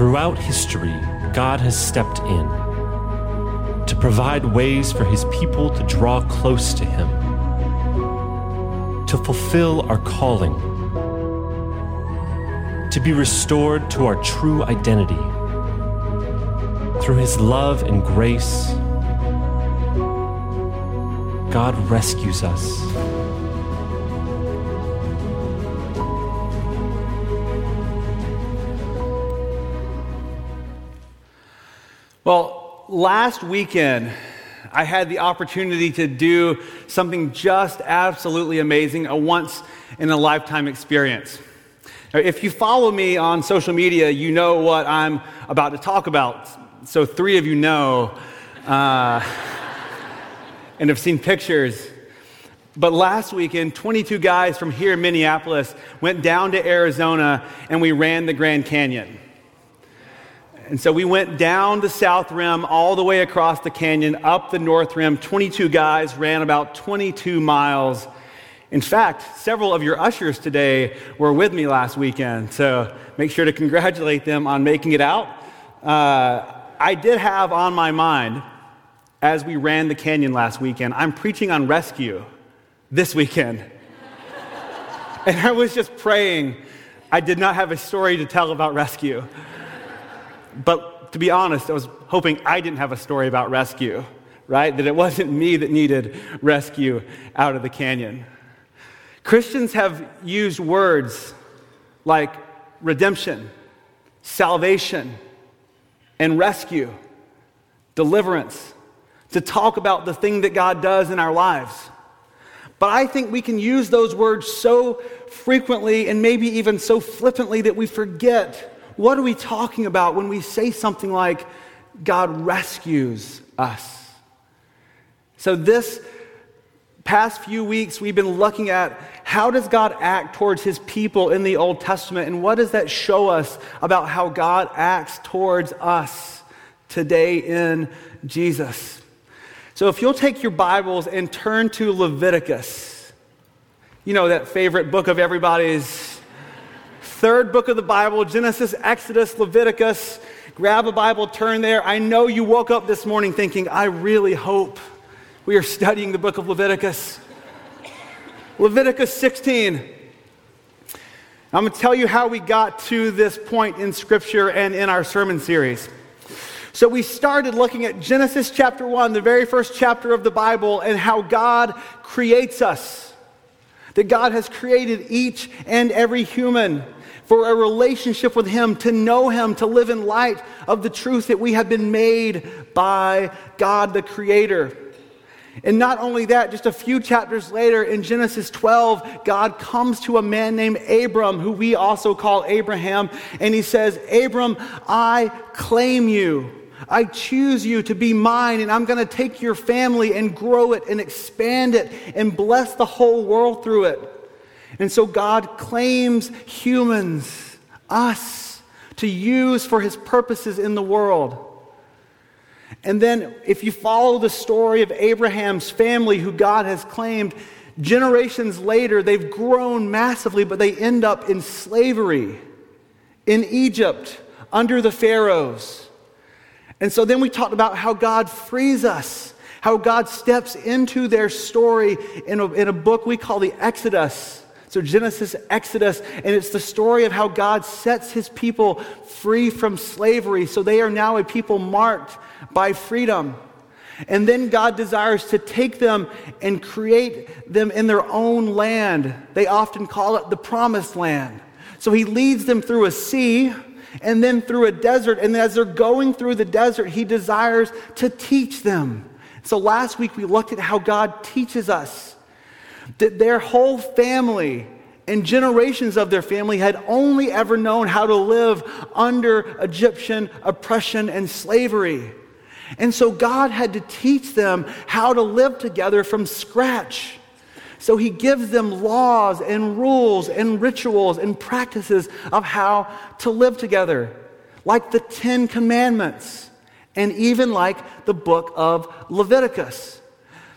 Throughout history, God has stepped in to provide ways for his people to draw close to him, to fulfill our calling, to be restored to our true identity. Through his love and grace, God rescues us. Last weekend, I had the opportunity to do something just absolutely amazing, a once in a lifetime experience. Now, if you follow me on social media, you know what I'm about to talk about. So, three of you know uh, and have seen pictures. But last weekend, 22 guys from here in Minneapolis went down to Arizona and we ran the Grand Canyon. And so we went down the south rim, all the way across the canyon, up the north rim. 22 guys ran about 22 miles. In fact, several of your ushers today were with me last weekend, so make sure to congratulate them on making it out. Uh, I did have on my mind, as we ran the canyon last weekend, I'm preaching on rescue this weekend. and I was just praying I did not have a story to tell about rescue. But to be honest, I was hoping I didn't have a story about rescue, right? That it wasn't me that needed rescue out of the canyon. Christians have used words like redemption, salvation, and rescue, deliverance, to talk about the thing that God does in our lives. But I think we can use those words so frequently and maybe even so flippantly that we forget what are we talking about when we say something like, God rescues us? So, this past few weeks, we've been looking at how does God act towards his people in the Old Testament, and what does that show us about how God acts towards us today in Jesus? So, if you'll take your Bibles and turn to Leviticus, you know, that favorite book of everybody's third book of the Bible Genesis, Exodus, Leviticus. Grab a Bible, turn there. I know you woke up this morning thinking, I really hope we are studying the book of Leviticus. Leviticus 16. I'm going to tell you how we got to this point in Scripture and in our sermon series. So, we started looking at Genesis chapter 1, the very first chapter of the Bible, and how God creates us. That God has created each and every human for a relationship with Him, to know Him, to live in light of the truth that we have been made by God the Creator. And not only that, just a few chapters later in Genesis 12, God comes to a man named Abram, who we also call Abraham, and he says, Abram, I claim you. I choose you to be mine, and I'm going to take your family and grow it and expand it and bless the whole world through it. And so God claims humans, us, to use for his purposes in the world. And then, if you follow the story of Abraham's family, who God has claimed, generations later, they've grown massively, but they end up in slavery in Egypt under the Pharaohs. And so then we talked about how God frees us, how God steps into their story in a, in a book we call the Exodus. So, Genesis, Exodus, and it's the story of how God sets his people free from slavery. So, they are now a people marked by freedom. And then God desires to take them and create them in their own land. They often call it the promised land. So, he leads them through a sea and then through a desert. And as they're going through the desert, he desires to teach them. So, last week we looked at how God teaches us that their whole family and generations of their family had only ever known how to live under Egyptian oppression and slavery. And so God had to teach them how to live together from scratch. So he gives them laws and rules and rituals and practices of how to live together, like the Ten Commandments, and even like the book of Leviticus.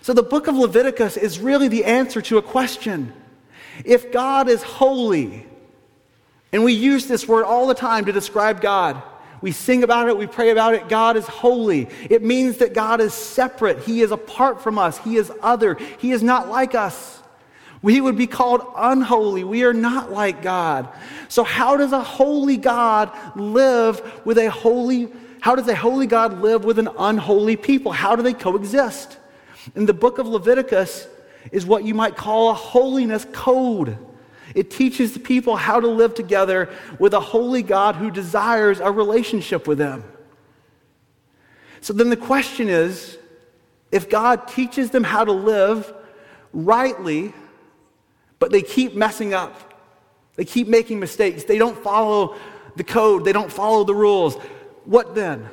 So the book of Leviticus is really the answer to a question. If God is holy, and we use this word all the time to describe God, We sing about it, we pray about it. God is holy. It means that God is separate. He is apart from us, He is other, He is not like us. We would be called unholy. We are not like God. So, how does a holy God live with a holy? How does a holy God live with an unholy people? How do they coexist? In the book of Leviticus is what you might call a holiness code. It teaches the people how to live together with a holy God who desires a relationship with them. So then the question is if God teaches them how to live rightly, but they keep messing up, they keep making mistakes, they don't follow the code, they don't follow the rules, what then?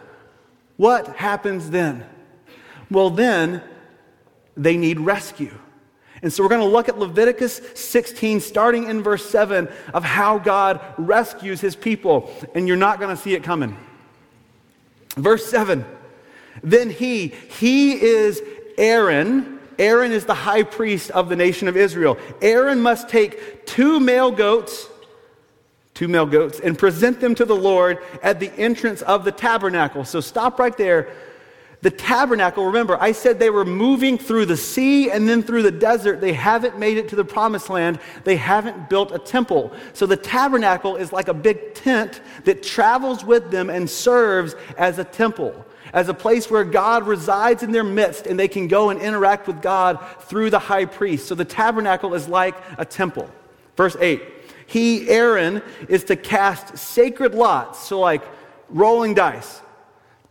What happens then? Well, then they need rescue. And so we're going to look at Leviticus 16, starting in verse 7, of how God rescues his people. And you're not going to see it coming. Verse 7 Then he, he is Aaron. Aaron is the high priest of the nation of Israel. Aaron must take two male goats, two male goats, and present them to the Lord at the entrance of the tabernacle. So stop right there. The tabernacle, remember, I said they were moving through the sea and then through the desert. They haven't made it to the promised land. They haven't built a temple. So the tabernacle is like a big tent that travels with them and serves as a temple, as a place where God resides in their midst and they can go and interact with God through the high priest. So the tabernacle is like a temple. Verse 8 He, Aaron, is to cast sacred lots, so like rolling dice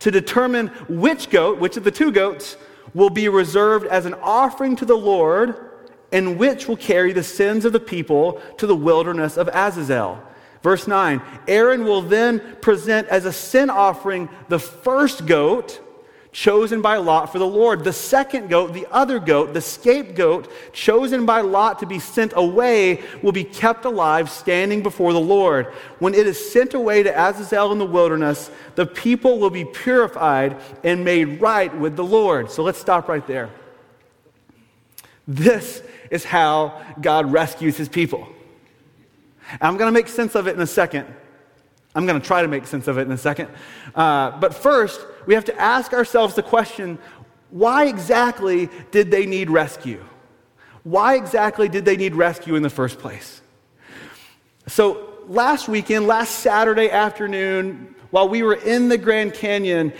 to determine which goat, which of the two goats, will be reserved as an offering to the Lord and which will carry the sins of the people to the wilderness of Azazel. Verse 9 Aaron will then present as a sin offering the first goat chosen by Lot for the Lord. The second goat, the other goat, the scapegoat, chosen by Lot to be sent away, will be kept alive standing before the Lord. When it is sent away to Azazel in the wilderness, the people will be purified and made right with the Lord. So let's stop right there. This is how God rescues his people. I'm going to make sense of it in a second. I'm going to try to make sense of it in a second. Uh, but first, we have to ask ourselves the question why exactly did they need rescue? Why exactly did they need rescue in the first place? So, last weekend, last Saturday afternoon, while we were in the Grand Canyon,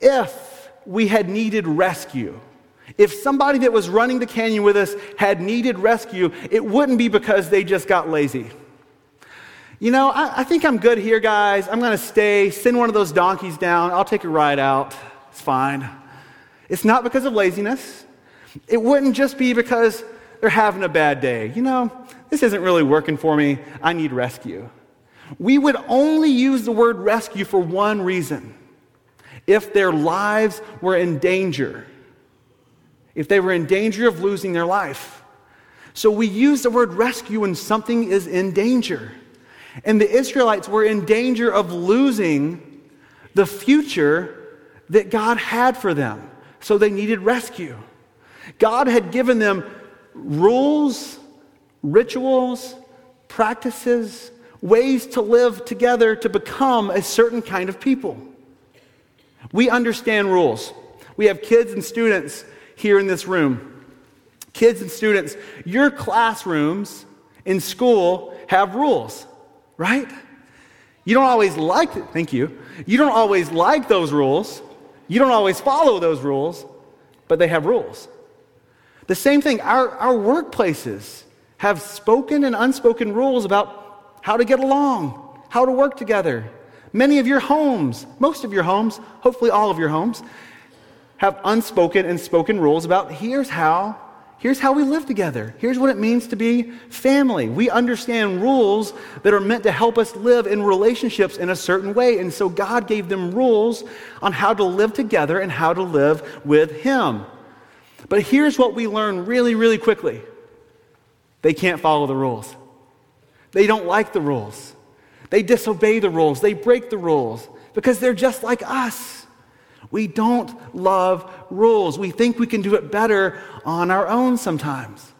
if we had needed rescue, if somebody that was running the canyon with us had needed rescue, it wouldn't be because they just got lazy. You know, I, I think I'm good here, guys. I'm going to stay, send one of those donkeys down. I'll take a ride out. It's fine. It's not because of laziness. It wouldn't just be because they're having a bad day. You know, this isn't really working for me. I need rescue. We would only use the word rescue for one reason if their lives were in danger, if they were in danger of losing their life. So we use the word rescue when something is in danger. And the Israelites were in danger of losing the future that God had for them. So they needed rescue. God had given them rules, rituals, practices, ways to live together to become a certain kind of people. We understand rules. We have kids and students here in this room. Kids and students, your classrooms in school have rules right? You don't always like. Thank you. You don't always like those rules. You don't always follow those rules, but they have rules. The same thing, our, our workplaces have spoken and unspoken rules about how to get along, how to work together. Many of your homes, most of your homes, hopefully all of your homes, have unspoken and spoken rules about here's how Here's how we live together. Here's what it means to be family. We understand rules that are meant to help us live in relationships in a certain way. And so God gave them rules on how to live together and how to live with Him. But here's what we learn really, really quickly they can't follow the rules, they don't like the rules, they disobey the rules, they break the rules because they're just like us. We don't love rules. We think we can do it better on our own sometimes.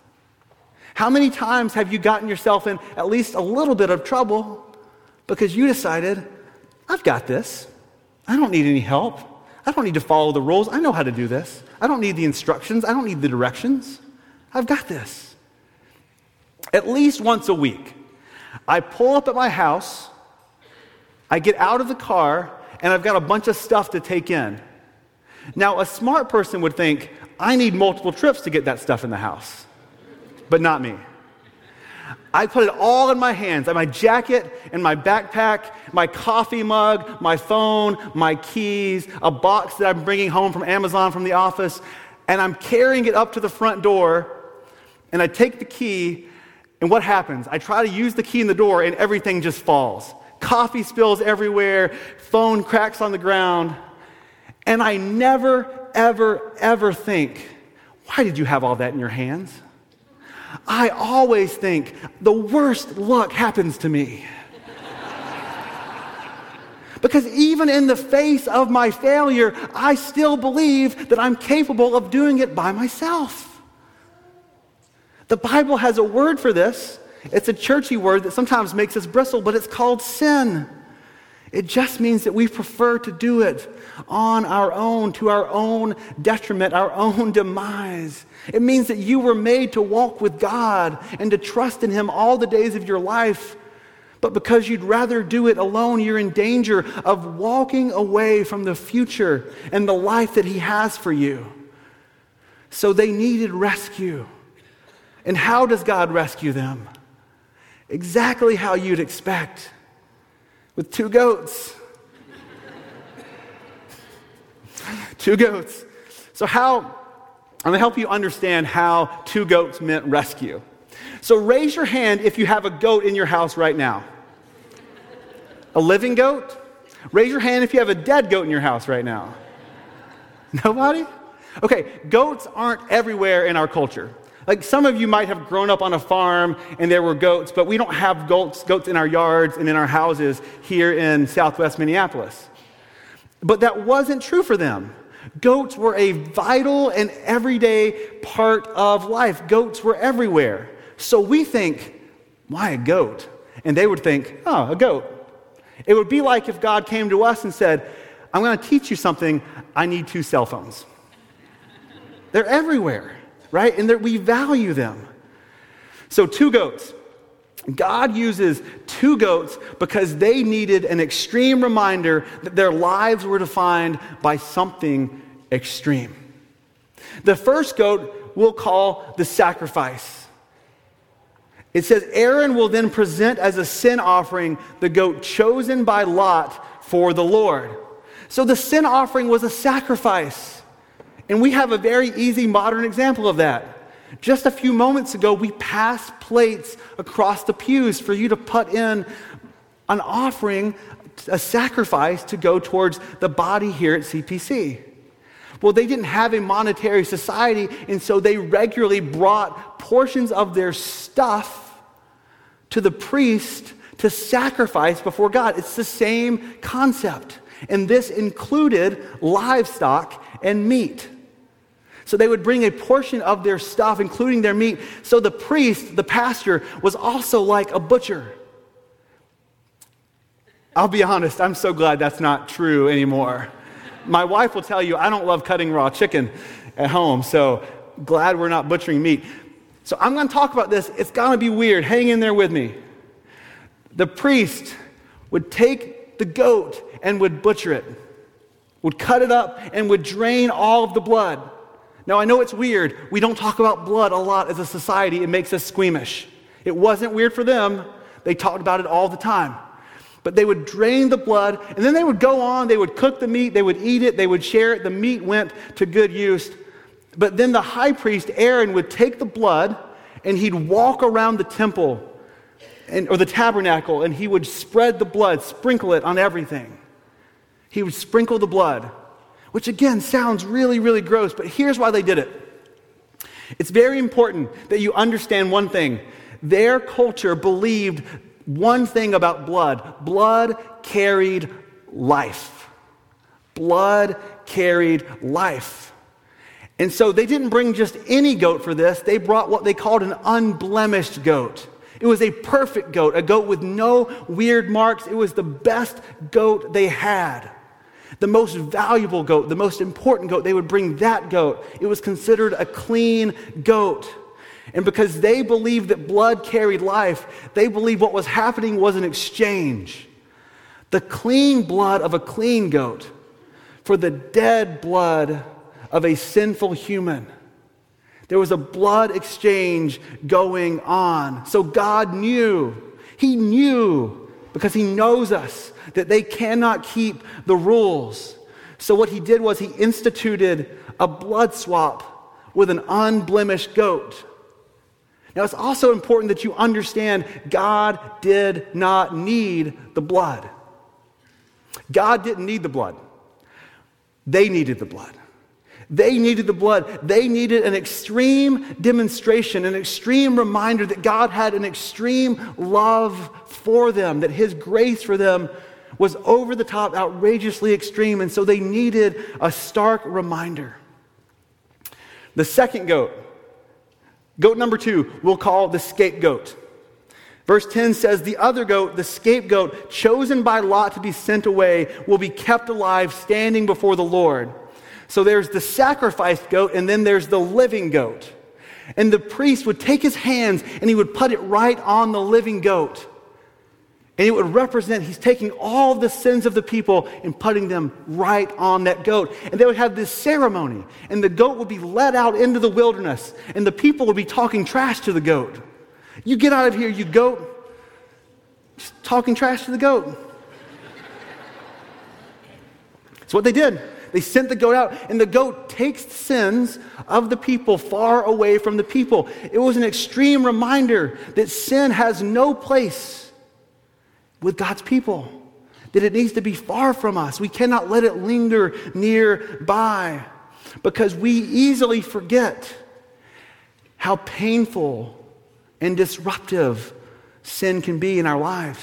How many times have you gotten yourself in at least a little bit of trouble because you decided, I've got this. I don't need any help. I don't need to follow the rules. I know how to do this. I don't need the instructions. I don't need the directions. I've got this. At least once a week, I pull up at my house, I get out of the car, and I've got a bunch of stuff to take in. Now, a smart person would think, I need multiple trips to get that stuff in the house, but not me. I put it all in my hands my jacket and my backpack, my coffee mug, my phone, my keys, a box that I'm bringing home from Amazon from the office, and I'm carrying it up to the front door. And I take the key, and what happens? I try to use the key in the door, and everything just falls. Coffee spills everywhere, phone cracks on the ground. And I never, ever, ever think, why did you have all that in your hands? I always think the worst luck happens to me. because even in the face of my failure, I still believe that I'm capable of doing it by myself. The Bible has a word for this. It's a churchy word that sometimes makes us bristle, but it's called sin. It just means that we prefer to do it on our own, to our own detriment, our own demise. It means that you were made to walk with God and to trust in Him all the days of your life. But because you'd rather do it alone, you're in danger of walking away from the future and the life that He has for you. So they needed rescue. And how does God rescue them? Exactly how you'd expect with two goats. two goats. So, how, I'm gonna help you understand how two goats meant rescue. So, raise your hand if you have a goat in your house right now. A living goat? Raise your hand if you have a dead goat in your house right now. Nobody? Okay, goats aren't everywhere in our culture. Like some of you might have grown up on a farm and there were goats, but we don't have goats, goats in our yards and in our houses here in southwest Minneapolis. But that wasn't true for them. Goats were a vital and everyday part of life. Goats were everywhere. So we think, why a goat? And they would think, oh, a goat. It would be like if God came to us and said, I'm going to teach you something. I need two cell phones. They're everywhere right? And that we value them. So, two goats. God uses two goats because they needed an extreme reminder that their lives were defined by something extreme. The first goat we'll call the sacrifice. It says, Aaron will then present as a sin offering the goat chosen by Lot for the Lord. So the sin offering was a sacrifice. And we have a very easy modern example of that. Just a few moments ago, we passed plates across the pews for you to put in an offering, a sacrifice to go towards the body here at CPC. Well, they didn't have a monetary society, and so they regularly brought portions of their stuff to the priest to sacrifice before God. It's the same concept. And this included livestock and meat. So they would bring a portion of their stuff, including their meat. So the priest, the pastor, was also like a butcher. I'll be honest, I'm so glad that's not true anymore. My wife will tell you I don't love cutting raw chicken at home, so glad we're not butchering meat. So I'm going to talk about this. It's going to be weird. Hang in there with me. The priest would take the goat and would butcher it, would cut it up, and would drain all of the blood. Now, I know it's weird. We don't talk about blood a lot as a society, it makes us squeamish. It wasn't weird for them, they talked about it all the time. But they would drain the blood, and then they would go on, they would cook the meat, they would eat it, they would share it. The meat went to good use. But then the high priest, Aaron, would take the blood and he'd walk around the temple and, or the tabernacle and he would spread the blood, sprinkle it on everything. He would sprinkle the blood which again sounds really, really gross, but here's why they did it. It's very important that you understand one thing. Their culture believed one thing about blood blood carried life. Blood carried life. And so they didn't bring just any goat for this, they brought what they called an unblemished goat. It was a perfect goat, a goat with no weird marks. It was the best goat they had. The most valuable goat, the most important goat, they would bring that goat. It was considered a clean goat. And because they believed that blood carried life, they believed what was happening was an exchange. The clean blood of a clean goat for the dead blood of a sinful human. There was a blood exchange going on. So God knew, He knew, because He knows us, that they cannot keep the rules. So what He did was He instituted a blood swap with an unblemished goat. Now, it's also important that you understand God did not need the blood. God didn't need the blood, they needed the blood. They needed the blood. They needed an extreme demonstration, an extreme reminder that God had an extreme love for them, that His grace for them was over the top, outrageously extreme, and so they needed a stark reminder. The second goat, goat number two, we'll call the scapegoat. Verse 10 says, The other goat, the scapegoat, chosen by Lot to be sent away, will be kept alive standing before the Lord. So there's the sacrificed goat, and then there's the living goat. And the priest would take his hands and he would put it right on the living goat. And it would represent he's taking all the sins of the people and putting them right on that goat. And they would have this ceremony, and the goat would be led out into the wilderness, and the people would be talking trash to the goat. You get out of here, you goat. Just talking trash to the goat. That's what they did. They sent the goat out, and the goat takes the sins of the people far away from the people. It was an extreme reminder that sin has no place with God's people, that it needs to be far from us. We cannot let it linger nearby because we easily forget how painful and disruptive sin can be in our lives.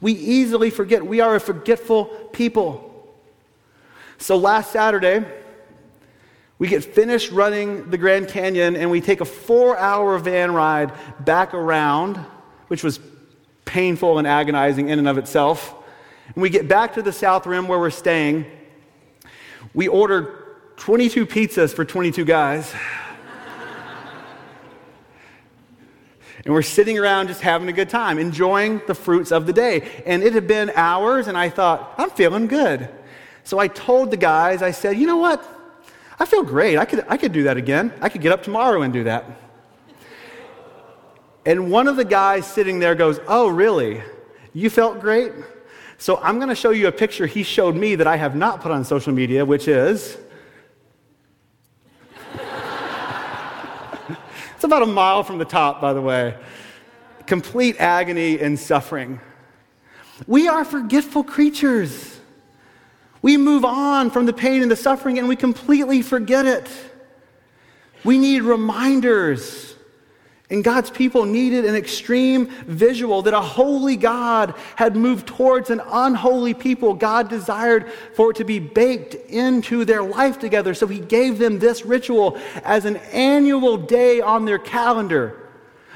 We easily forget. We are a forgetful people. So last Saturday, we get finished running the Grand Canyon and we take a four hour van ride back around, which was painful and agonizing in and of itself. And we get back to the South Rim where we're staying. We ordered 22 pizzas for 22 guys. and we're sitting around just having a good time, enjoying the fruits of the day. And it had been hours, and I thought, I'm feeling good. So I told the guys, I said, you know what? I feel great. I could, I could do that again. I could get up tomorrow and do that. And one of the guys sitting there goes, Oh, really? You felt great? So I'm going to show you a picture he showed me that I have not put on social media, which is. it's about a mile from the top, by the way. Complete agony and suffering. We are forgetful creatures. We move on from the pain and the suffering and we completely forget it. We need reminders. And God's people needed an extreme visual that a holy God had moved towards an unholy people. God desired for it to be baked into their life together. So he gave them this ritual as an annual day on their calendar.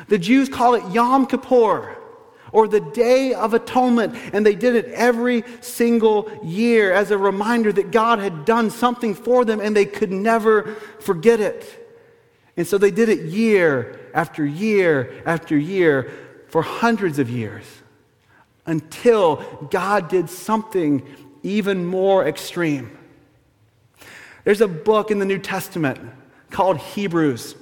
The Jews call it Yom Kippur or the Day of Atonement. And they did it every single year as a reminder that God had done something for them and they could never forget it. And so they did it year after year after year for hundreds of years until God did something even more extreme. There's a book in the New Testament called Hebrews.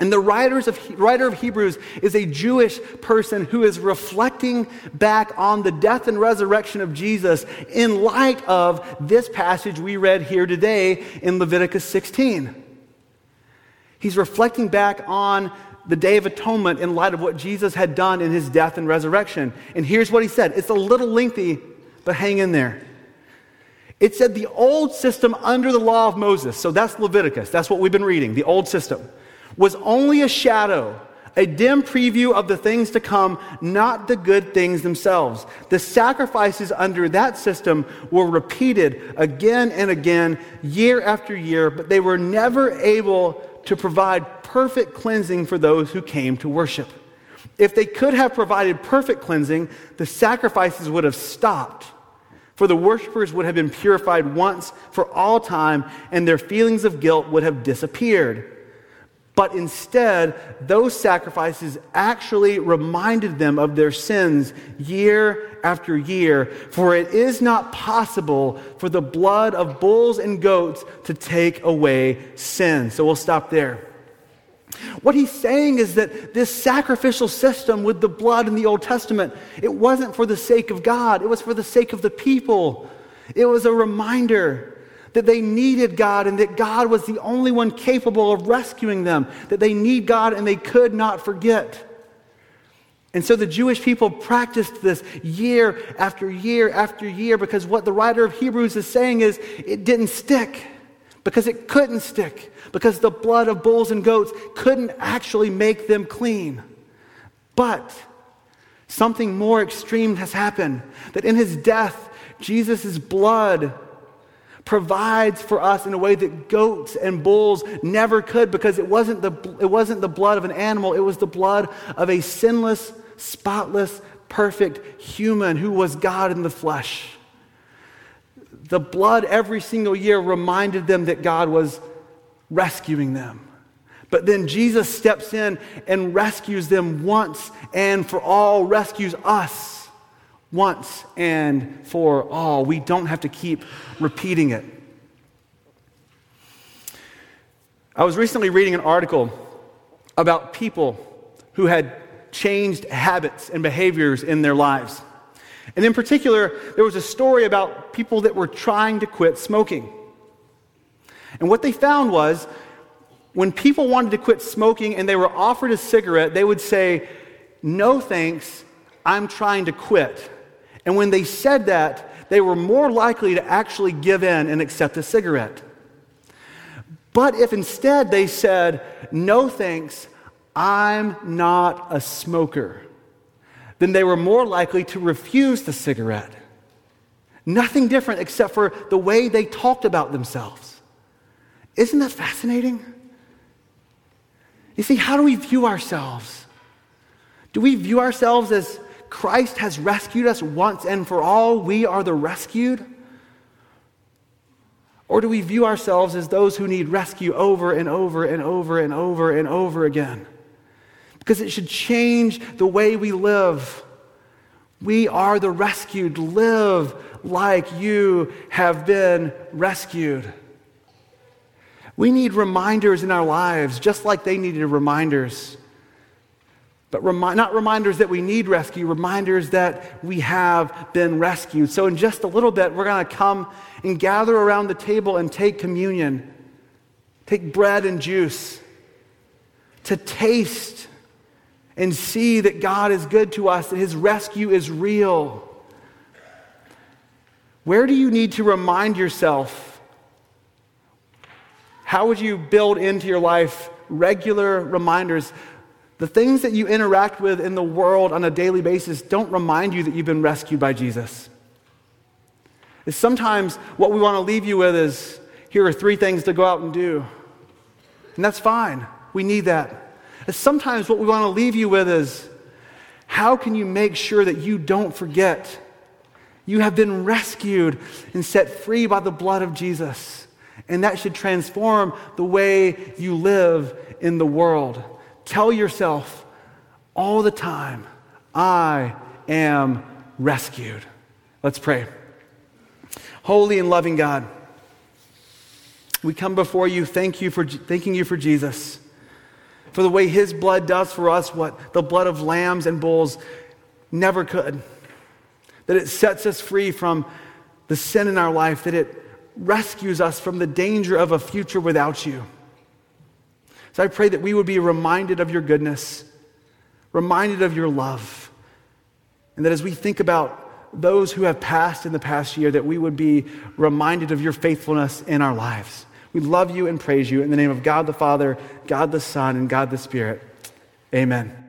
And the of, writer of Hebrews is a Jewish person who is reflecting back on the death and resurrection of Jesus in light of this passage we read here today in Leviticus 16. He's reflecting back on the Day of Atonement in light of what Jesus had done in his death and resurrection. And here's what he said it's a little lengthy, but hang in there. It said the old system under the law of Moses, so that's Leviticus, that's what we've been reading, the old system was only a shadow, a dim preview of the things to come, not the good things themselves. The sacrifices under that system were repeated again and again, year after year, but they were never able to provide perfect cleansing for those who came to worship. If they could have provided perfect cleansing, the sacrifices would have stopped. For the worshippers would have been purified once for all time, and their feelings of guilt would have disappeared. But instead, those sacrifices actually reminded them of their sins year after year. For it is not possible for the blood of bulls and goats to take away sin. So we'll stop there. What he's saying is that this sacrificial system with the blood in the Old Testament, it wasn't for the sake of God, it was for the sake of the people. It was a reminder that they needed God and that God was the only one capable of rescuing them, that they need God and they could not forget. And so the Jewish people practiced this year after year after year because what the writer of Hebrews is saying is it didn't stick because it couldn't stick, because the blood of bulls and goats couldn't actually make them clean. But something more extreme has happened that in his death, Jesus' blood provides for us in a way that goats and bulls never could because it wasn't, the, it wasn't the blood of an animal, it was the blood of a sinless, spotless, perfect human who was God in the flesh. The blood every single year reminded them that God was rescuing them. But then Jesus steps in and rescues them once and for all, rescues us once and for all. We don't have to keep repeating it. I was recently reading an article about people who had changed habits and behaviors in their lives. And in particular, there was a story about people that were trying to quit smoking. And what they found was when people wanted to quit smoking and they were offered a cigarette, they would say, No thanks, I'm trying to quit. And when they said that, they were more likely to actually give in and accept a cigarette. But if instead they said, No thanks, I'm not a smoker, then they were more likely to refuse the cigarette. Nothing different except for the way they talked about themselves. Isn't that fascinating? You see, how do we view ourselves? Do we view ourselves as Christ has rescued us once and for all? We are the rescued? Or do we view ourselves as those who need rescue over and over and over and over and over again? because it should change the way we live. We are the rescued. Live like you have been rescued. We need reminders in our lives, just like they needed reminders. But remi- not reminders that we need rescue, reminders that we have been rescued. So, in just a little bit, we're going to come and gather around the table and take communion, take bread and juice to taste and see that God is good to us, that His rescue is real? Where do you need to remind yourself? How would you build into your life regular reminders? The things that you interact with in the world on a daily basis don't remind you that you've been rescued by Jesus. Sometimes what we want to leave you with is here are three things to go out and do. And that's fine. We need that. Sometimes what we want to leave you with is how can you make sure that you don't forget? You have been rescued and set free by the blood of Jesus. And that should transform the way you live in the world. Tell yourself all the time, I am rescued. Let's pray. Holy and loving God, we come before you, thank you for, thanking you for Jesus for the way his blood does for us what the blood of lambs and bulls never could. That it sets us free from the sin in our life, that it rescues us from the danger of a future without you. So I pray that we would be reminded of your goodness, reminded of your love, and that as we think about those who have passed in the past year, that we would be reminded of your faithfulness in our lives. We love you and praise you in the name of God the Father, God the Son, and God the Spirit. Amen.